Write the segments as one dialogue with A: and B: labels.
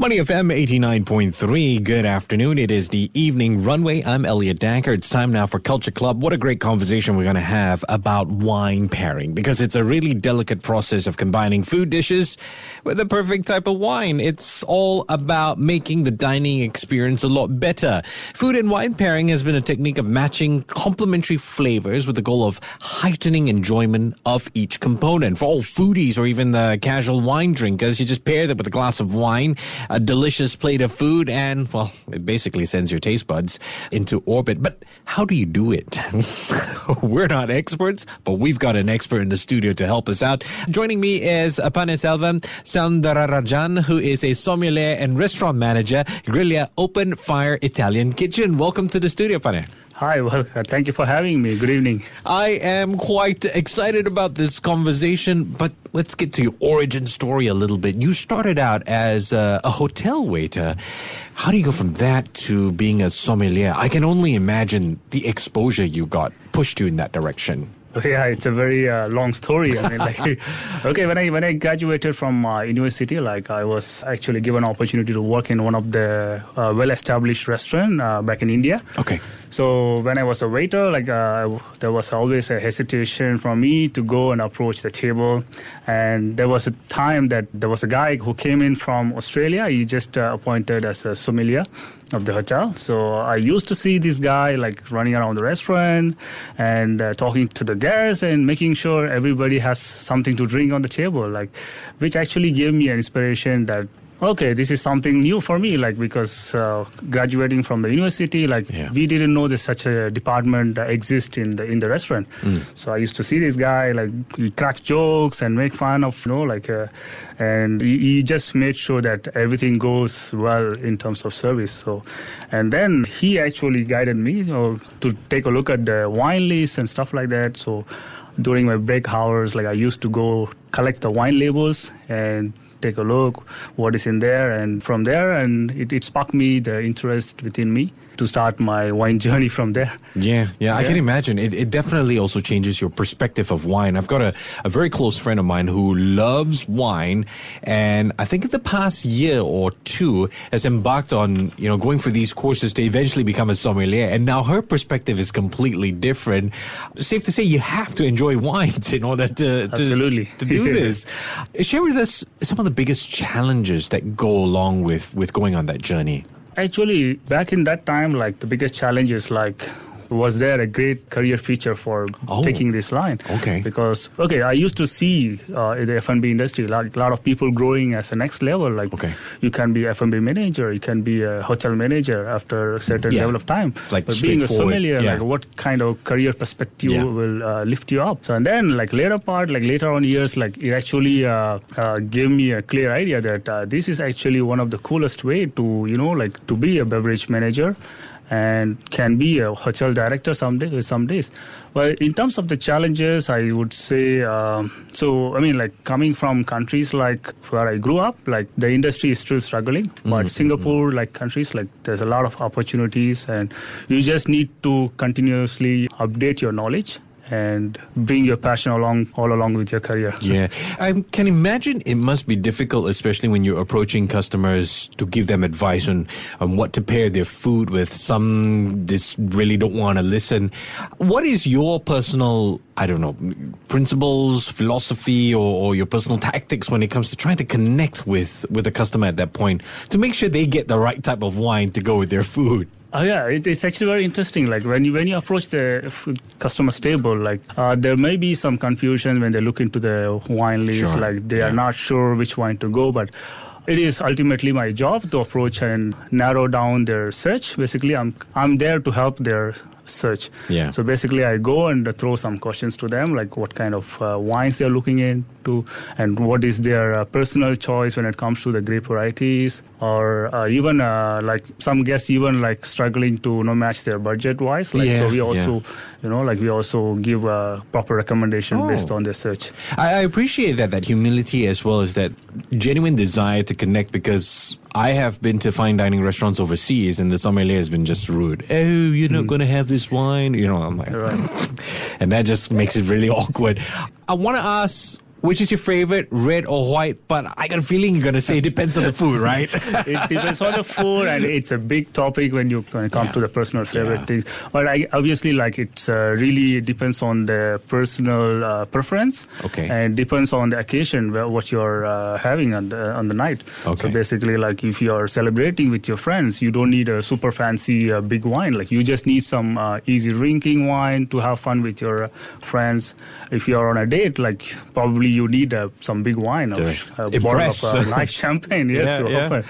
A: Money FM 89.3. Good afternoon. It is the evening runway. I'm Elliot Danker. It's time now for Culture Club. What a great conversation we're going to have about wine pairing because it's a really delicate process of combining food dishes with the perfect type of wine. It's all about making the dining experience a lot better. Food and wine pairing has been a technique of matching complementary flavors with the goal of heightening enjoyment of each component. For all foodies or even the casual wine drinkers, you just pair that with a glass of wine a delicious plate of food, and, well, it basically sends your taste buds into orbit. But how do you do it? We're not experts, but we've got an expert in the studio to help us out. Joining me is Panneerselvam Soundararajan, who is a sommelier and restaurant manager, Griglia Open Fire Italian Kitchen. Welcome to the studio, Pane.
B: Hi, well, uh, thank you for having me. Good evening.
A: I am quite excited about this conversation, but let's get to your origin story a little bit. You started out as a, a hotel waiter. How do you go from that to being a sommelier? I can only imagine the exposure you got pushed you in that direction.
B: Yeah, it's a very uh, long story. I mean, like, okay, when I when I graduated from uh, university, like I was actually given an opportunity to work in one of the uh, well-established restaurant uh, back in India.
A: Okay.
B: So when I was a waiter, like uh, there was always a hesitation for me to go and approach the table, and there was a time that there was a guy who came in from Australia. He just uh, appointed as a sommelier of the hotel. So I used to see this guy like running around the restaurant and uh, talking to the guests and making sure everybody has something to drink on the table, like which actually gave me an inspiration that okay, this is something new for me, like because uh, graduating from the university, like
A: Yeah.
B: we didn't know there's such a department uh, exists in the in the restaurant. So I used to see this guy like he crack jokes and make fun of you know like, uh, and he, he just made sure that everything goes well in terms of service. So, and then he actually guided me you know, to take a look at the wine list and stuff like that. So during my break hours, like I used to go collect the wine labels and take a look what is in there, and from there, and it, it sparked me the interest within me to start my wine journey from there.
A: Yeah, yeah, I can imagine. It, it definitely also changes your perspective of wine. I've got a, a very close friend of mine who loves wine, and I think in the past year or two has embarked on, you know, going for these courses to eventually become a sommelier. And now her perspective is completely different. Safe to say you have to enjoy wines in order to, to,
B: Absolutely.
A: to do this. Share with us some of the biggest challenges that go along with, with going on that journey.
B: Actually, back in that time, like the biggest challenge is like, was there a great career feature for
A: Oh.
B: taking this line?
A: Okay.
B: Because okay, I used to see uh, in the F&B industry like a lot of people growing as a next level. Like
A: Okay.
B: you can be F&B manager, you can be a hotel manager after a certain
A: Yeah.
B: level of time.
A: It's like
B: but being a
A: straightforward,
B: sommelier,
A: yeah.
B: like what kind of career perspective
A: Yeah.
B: will uh, lift you up? So and then like later part, like later on years, like it actually uh, uh, gave me a clear idea that uh, this is actually one of the coolest way to you know like to be a beverage manager and can be a hotel director someday some days. Well in terms of the challenges i would say um, so i mean like coming from countries like where i grew up like the industry is still struggling but singapore like countries like there's a lot of opportunities and you just need to continuously update your knowledge and bring your passion along all along with your career
A: Yeah, I can imagine it must be difficult, especially when you're approaching customers to give them advice on, on what to pair their food with. Some just really don't want to listen. What is your personal, I don't know, principles, philosophy, or, or your personal tactics when it comes to trying to connect with, with a customer at that point to make sure they get the right type of wine to go with their food?
B: Oh yeah, it, it's actually very interesting. Like when you when you approach the f- customer table, like uh, there may be some confusion when they look into the wine list.
A: Sure,
B: Like they
A: yeah.
B: are not sure which wine to go, but it is ultimately my job to approach and narrow down their search. Basically, I'm I'm there to help their search.
A: Yeah.
B: So basically, I go and throw some questions to them, like what kind of uh, wines they're looking into, and what is their uh, personal choice when it comes to the grape varieties, or uh, even uh, like some guests even like struggling to you know, match their budget wise. Like
A: Yeah,
B: so, we
A: yeah.
B: also you know like we also give a proper recommendation
A: Oh.
B: based on their search.
A: I, I appreciate that that humility as well as that genuine desire to connect because I have been to fine dining restaurants overseas, and the sommelier has been just rude. Oh, you're not hmm. going to have this wine. You know, I'm like, and that just makes it really awkward. I want to ask which is your favorite, red or white? But I got a feeling you're gonna say it depends on the food, right?
B: it depends on the food, and it's a big topic when you when it comes yeah. to the personal favorite yeah. things. But I, obviously, like it's uh, really depends on the personal uh, preference.
A: Okay.
B: And depends on the occasion what you're uh, having on the on the night.
A: Okay.
B: So basically, like if you're celebrating with your friends, you don't need a super fancy uh, big wine. Like you just need some uh, easy drinking wine to have fun with your friends. If you're on a date, like probably you need uh, some big wine or a bottle of uh, nice champagne, yes, yeah, to yeah. open.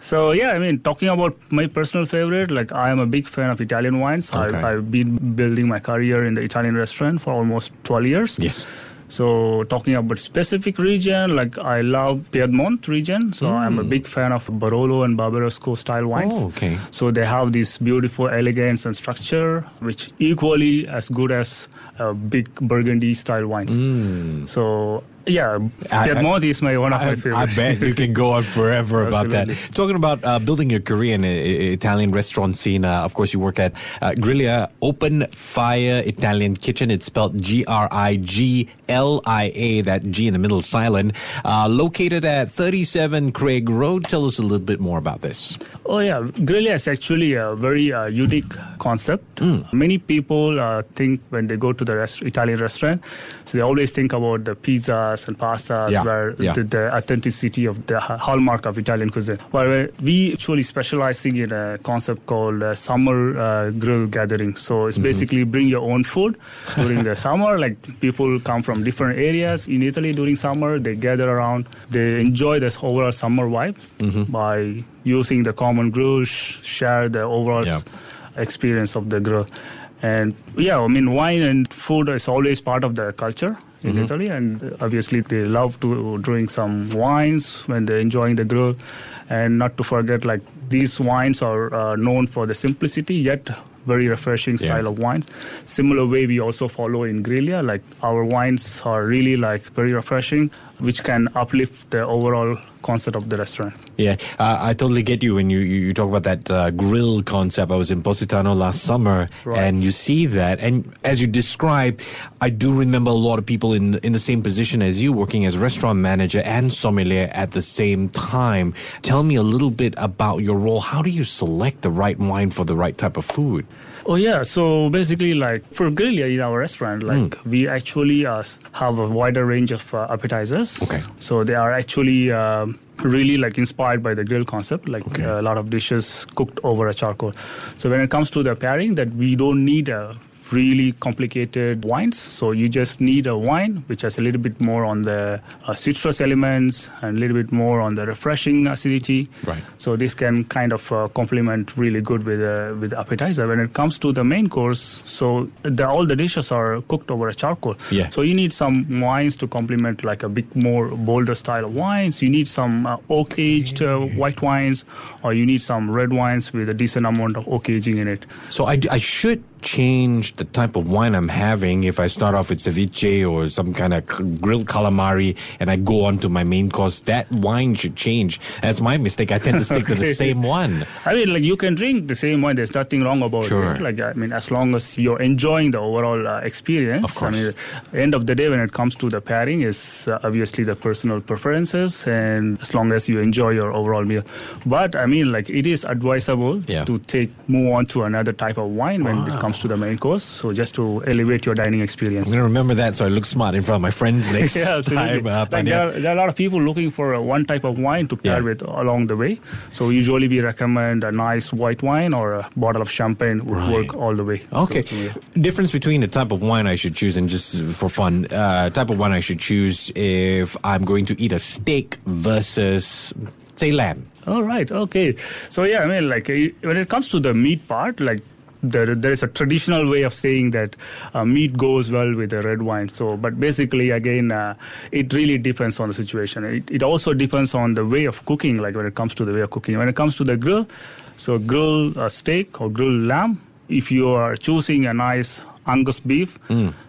B: So yeah, I mean, talking about my personal favorite, like I am a big fan of Italian wines. Okay. I've, I've been building my career in the Italian restaurant for almost 12 years.
A: Yes.
B: So talking about specific region, like I love Piedmont region. So mm. I'm a big fan of Barolo and Barbaresco style wines.
A: Oh, okay.
B: So they have this beautiful elegance and structure, which equally as good as uh, big Burgundy style wines.
A: Mm.
B: So yeah, Piedmont is my one of
A: I,
B: my favorites.
A: I bet you can go on forever about that. Talking about uh, building your career in uh, Italian restaurant scene, uh, of course, you work at uh, Griglia Open Fire Italian Kitchen. It's spelled G R I G L I A. That G in the middle is silent. Uh, located at 37 Craig Road. Tell us a little bit more about this.
B: Oh yeah, Griglia is actually a very uh, unique concept. Mm. Many people think when they go to the rest- Italian restaurant, so they always think about the pizza and pastas
A: yeah.
B: were
A: yeah.
B: the, the, authenticity of the hallmark of Italian cuisine. Where we actually specializing in a concept called uh, summer uh, grill gathering. So it's mm-hmm. basically bring your own food during the summer. Like people come from different areas in Italy during summer. They gather around. They enjoy this overall summer vibe mm-hmm. by using the common grill, sh- share the overall yeah. experience of the grill. And yeah, I mean, wine and food is always part of the culture in mm-hmm. Italy, and obviously they love to drink some wines when they're enjoying the grill, and not to forget like these wines are uh, known for the simplicity yet very refreshing style yeah. of wines. Similar way we also follow in Griglia, like our wines are really like very refreshing, which can uplift the overall concept of the restaurant.
A: Yeah, uh, I totally get you when you, you, you talk about that uh, grill concept. I was in Positano last summer, right. and you see that. And as you describe, I do remember a lot of people in in the same position as you, working as restaurant manager and sommelier at the same time. Tell me a little bit about your role. How do you select the right wine for the right type of food?
B: Oh yeah, so basically, like for Griglia in our restaurant, like mm. we actually uh, have a wider range of uh, appetizers.
A: Okay.
B: So they are actually uh, really like inspired by the grill concept, like okay. Uh, a lot of dishes cooked over a charcoal. So when it comes to the pairing, that we don't need a really complicated wines. So you just need a wine which has a little bit more on the uh, citrus elements and a little bit more on the refreshing acidity.
A: Right.
B: So this can kind of uh, complement really good with uh, with appetizer. When it comes to the main course, so the, all the dishes are cooked over a charcoal.
A: Yeah.
B: So you need some wines to complement like a bit more bolder style of wines. You need some uh, oak aged uh, white wines, or you need some red wines with a decent amount of oak aging in it.
A: So I, I should change the type of wine I'm having if I start off with ceviche or some kind of grilled calamari and I go on to my main course. That wine should change. That's my mistake. I tend to stick okay. to the same one.
B: I mean, like you can drink the same wine. There's nothing wrong about
A: sure.
B: it. Like I mean, as long as you're enjoying the overall uh, experience.
A: Of course.
B: I mean, end of the day, when it comes to the pairing, is uh, obviously the personal preferences, and as long as you enjoy your overall meal. But I mean, like it is advisable
A: yeah.
B: to take move on to another type of wine when it comes comes to the main course. So just to elevate your dining experience.
A: I'm going to remember that so I look smart in front of my friends next
B: yeah,
A: time.
B: Uh, like there, are, there, are, a lot of people looking for one type of wine to pair yeah. with along the way. So usually we recommend a nice white wine or a bottle of champagne would right. work all the way.
A: Okay. So, yeah. Difference between the type of wine I should choose and just for fun, uh, type of wine I should choose if I'm going to eat a steak versus say lamb.
B: All right. Okay. So yeah, I mean, like when it comes to the meat part, like there, there is a traditional way of saying that uh, meat goes well with the red wine. So, but basically, again, uh, it really depends on the situation. It, it also depends on the way of cooking, like when it comes to the way of cooking. When it comes to the grill, so grill a steak or grill lamb, if you are choosing a nice Angus beef.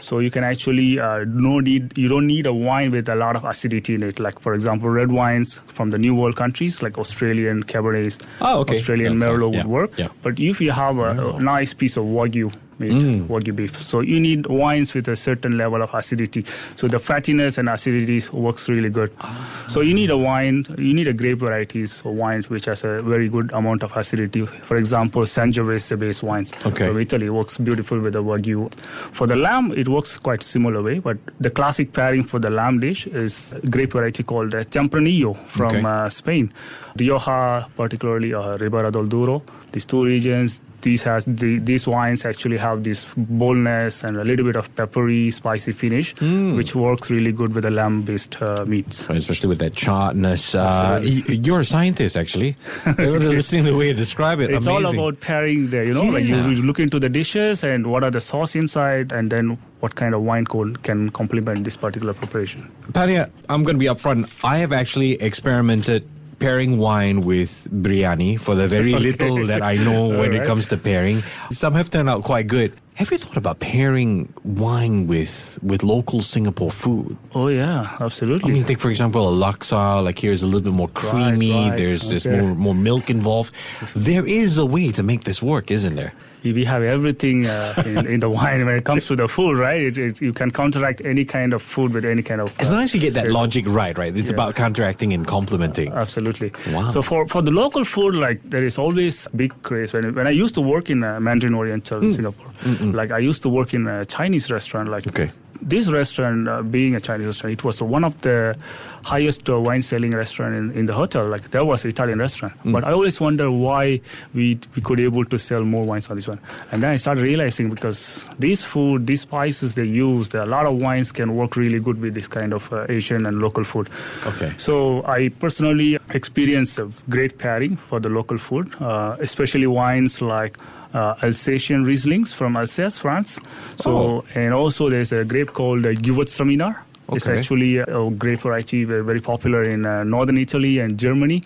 B: So you can actually uh, no need you don't need a wine with a lot of acidity in it. Like for example, red wines from the New World countries like Australian Cabernets,
A: Oh, okay.
B: Australian Merlot
A: yeah,
B: would work.
A: yeah.
B: But if you have a, a nice piece of Wagyu meat,
A: Mm.
B: Wagyu beef, so you need wines with a certain level of acidity. So the fattiness and acidity works really good.
A: Ah.
B: So you need a wine, you need a grape varieties of wines which has a very good amount of acidity. For example, Sangiovese based wines
A: Okay.
B: from Italy works beautiful with the Wagyu. For the lamb, it works quite similar way, but the classic pairing for the lamb dish is a grape variety called uh, Tempranillo from
A: Okay.
B: uh, Spain. Rioja, particularly uh, Ribera del Duero, these two regions, these has the, these wines actually have this boldness and a little bit of peppery, spicy finish,
A: Hmm.
B: which works really good with the lamb-based uh, meats.
A: Especially with that chartness. Uh, you're a scientist, actually. Listening to the way you describe it,
B: It's all about pairing the, you know, like you you look into the dishes and what are the sauce inside, and then what kind of wine code can complement this particular preparation.
A: Pania, I'm going to be upfront. I have actually experimented pairing wine with biryani for the very
B: Okay.
A: little that I know when it comes to pairing. Some have turned out quite good. Have you thought about pairing wine with with local Singapore food?
B: Oh yeah, absolutely.
A: I mean, take for example a laksa. Like here's a little bit more creamy.
B: right.
A: There's there's
B: Okay.
A: more more milk involved. There is a way to make this work, isn't there?
B: We have everything uh, in, in the wine when it comes to the food, right? It, it, you can counteract any kind of food with any kind of.
A: As
B: uh,
A: long as you get that logic right, right? It's
B: Yeah.
A: about counteracting and complementing.
B: Absolutely.
A: Wow.
B: So for, for the local food, like there is always big craze. When, when I used to work in uh, Mandarin Oriental in Singapore, like I used to work in a Chinese restaurant. Like
A: Okay.
B: This restaurant, uh, being a Chinese restaurant, it was one of the highest uh, wine selling restaurant in, in the hotel. Like there was an Italian restaurant, but I always wonder why we we could able to sell more wines on this one. And then I started realizing because this food, these spices they use, a lot of wines can work really good with this kind of uh, Asian and local food.
A: Okay.
B: So I personally experienced a great pairing for the local food, uh, especially wines like Alsatian Rieslings from Alsace, France. So
A: Oh.
B: and also there's a grape called uh, Gewürztraminer. It's actually a, grape variety very, very popular in uh, northern Italy and Germany.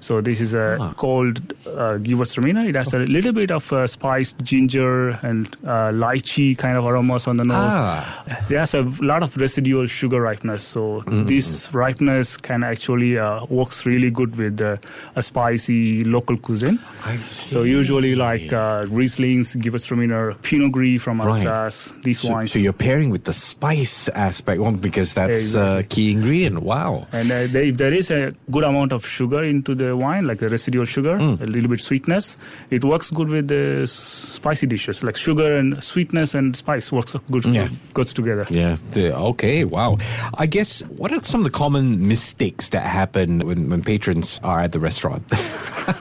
B: So this is a
A: Ah.
B: called uh, Gewürztraminer. It has a little bit of uh, spiced ginger and uh, lychee kind of aromas on the nose.
A: Ah.
B: It has a lot of residual sugar ripeness, so this ripeness can actually uh, works really good with uh, a spicy local cuisine.
A: I
B: So usually like uh, Rieslings, Gewürztraminer, Pinot Gris from
A: Right.
B: Alsace, these
A: So,
B: wines.
A: so you're pairing with the spice aspect, well, because that's a
B: Exactly.
A: key ingredient. Wow.
B: And uh, they, if there is a good amount of sugar into the wine, like the residual sugar,
A: Mm.
B: a little bit sweetness, it works good with the spicy dishes. Like sugar and sweetness and spice works good
A: Yeah.
B: goes together.
A: Yeah. The, okay. Wow. I guess what are some of the common mistakes that happen when, when patrons are at the restaurant?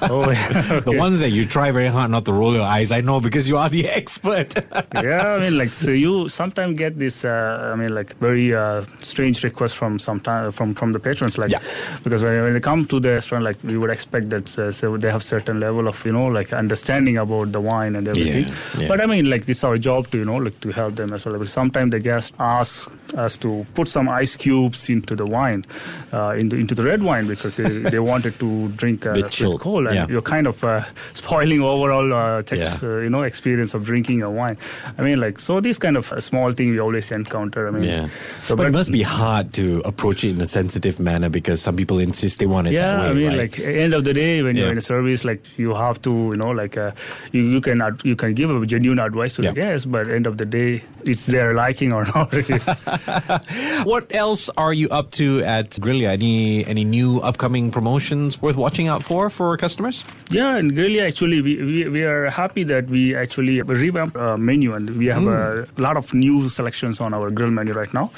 B: Oh, yeah.
A: the ones that you try very hard not to roll your eyes. I know because you are the expert.
B: yeah, I mean, like, so you sometimes get this, uh, I mean, like, very uh, strange request from sometime from from the patrons, like,
A: Yeah.
B: because when, when they come to the restaurant, like, we would expect that uh, so they have certain level of, you know, like, understanding about the wine and everything.
A: Yeah, yeah.
B: But I mean, like, this is our job to, you know, like, to help them as well. But sometimes the guests ask us to put some ice cubes into the wine, uh, into into the red wine because they, they wanted to drink uh,
A: Bit
B: with cold, and
A: yeah.
B: you're kind of uh, spoiling overall uh, text, uh, you know experience of drinking a wine. I mean, like so these kind of uh, small thing we always encounter. I mean,
A: Yeah.
B: so,
A: but, it must be hard to approach it in a sensitive manner because some people insist they want it
B: yeah,
A: that way.
B: I mean,
A: right?
B: like end of the day, when
A: Yeah.
B: you're in a service, like you have to, you know, like uh, you, you can ad- you can give a genuine advice to
A: Yeah.
B: the guests, but end of the day, it's their liking or not.
A: what else are you up to at Griglia? Any any new upcoming promotions worth watching out for for customers?
B: Yeah, and Griglia actually, we, we, we are happy that we actually revamped our menu and we have a lot of new selections on our grill menu right now.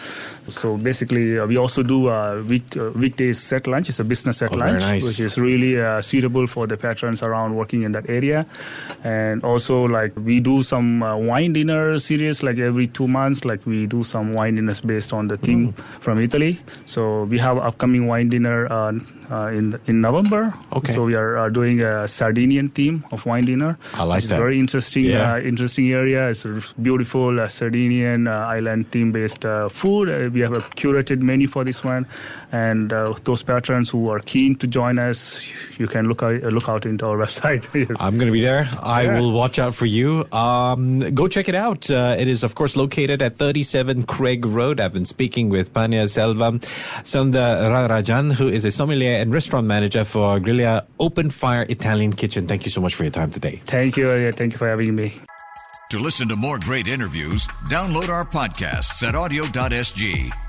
B: So basically, uh, we also do a week uh, weekdays set lunch. It's a business set
A: Oh,
B: lunch,
A: nice.
B: which is really uh, suitable for the patrons around working in that area. And also, like we do some uh, wine dinner series, like every two months. Like we do some wine dinners based on the theme from Italy. So we have upcoming wine dinner uh, uh, in in November.
A: Okay.
B: So we are uh, doing a Sardinian theme of wine dinner.
A: I like that.
B: very interesting.
A: Yeah.
B: Uh, interesting area. It's a beautiful uh, Sardinian uh, island theme based uh, food. Uh, we have a curated menu for this one, and uh, those patrons who are keen to join us yes, you can look out, look out into our website. yes.
A: I'm going to be there. I
B: Yeah.
A: will watch out for you. Um, go check it out. Uh, it is, of course, located at 37 Craig Road. I've been speaking with Panya Selvam Rajan, who is a sommelier and restaurant manager for Griglia Open Fire Italian Kitchen. Thank you so much for your time today.
B: Thank you. Yeah, thank you for having me.
C: To listen to more great interviews, download our podcasts at awedio.sg